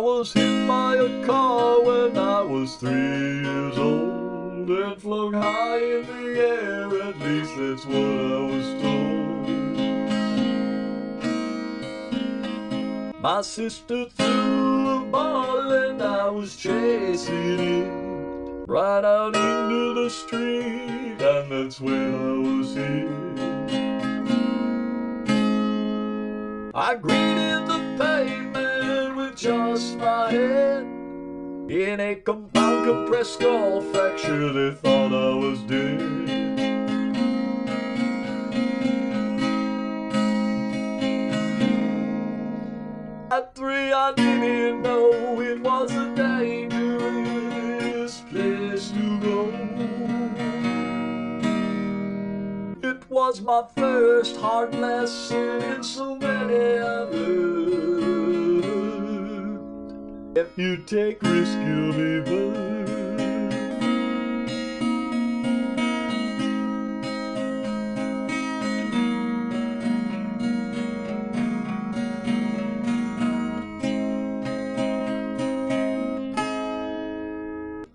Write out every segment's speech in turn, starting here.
was hit by a car when I was three years old and flung high in the air, at least that's what I was told. My sister threw a ball and I was chasing it right out into the street, and that's when I was hit. I greeted the pavement just my head. In a compound compressed skull fracture, they thought I was dead. At three, I didn't know it was a dangerous place to go. It was my first hard lesson in so many you take risk, you'll be burned.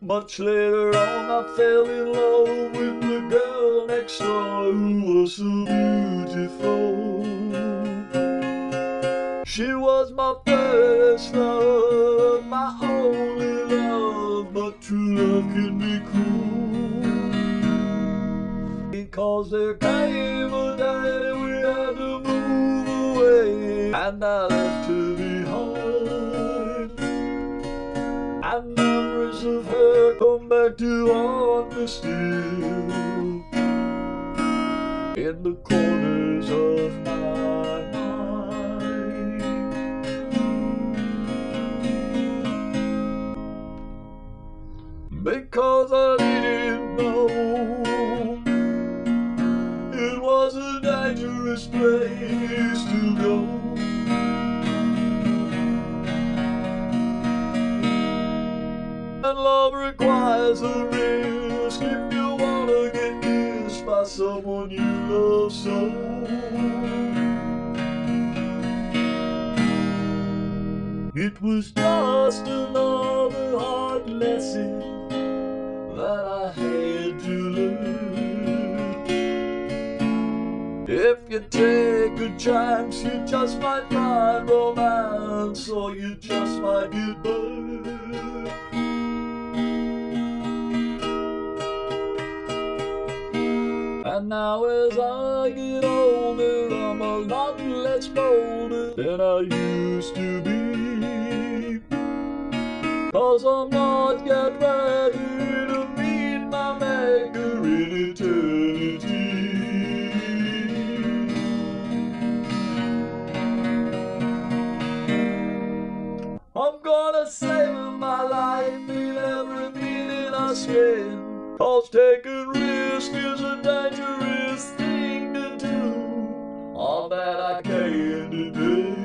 Much later on, I fell in love with the girl next door who was so beautiful. She was my first love, only love, but true love can be cruel. Because there came a day we had to move away, and I left her behind. And memories of her come back to haunt me still in the corners of my I didn't know it was a dangerous place to go. And love requires a risk if you wanna get kissed by someone you love so. It was just another hard lesson learn. If you take a chance, you just might find romance, or you just might get burned. And now as I get older, I'm a lot less bolder than I used to be. Cause I'm not yet ready spend. Cause taking risk is a dangerous thing to do. All that I can today.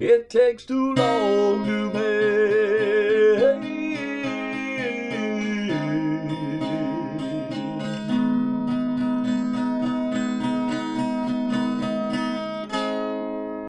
It takes too long to make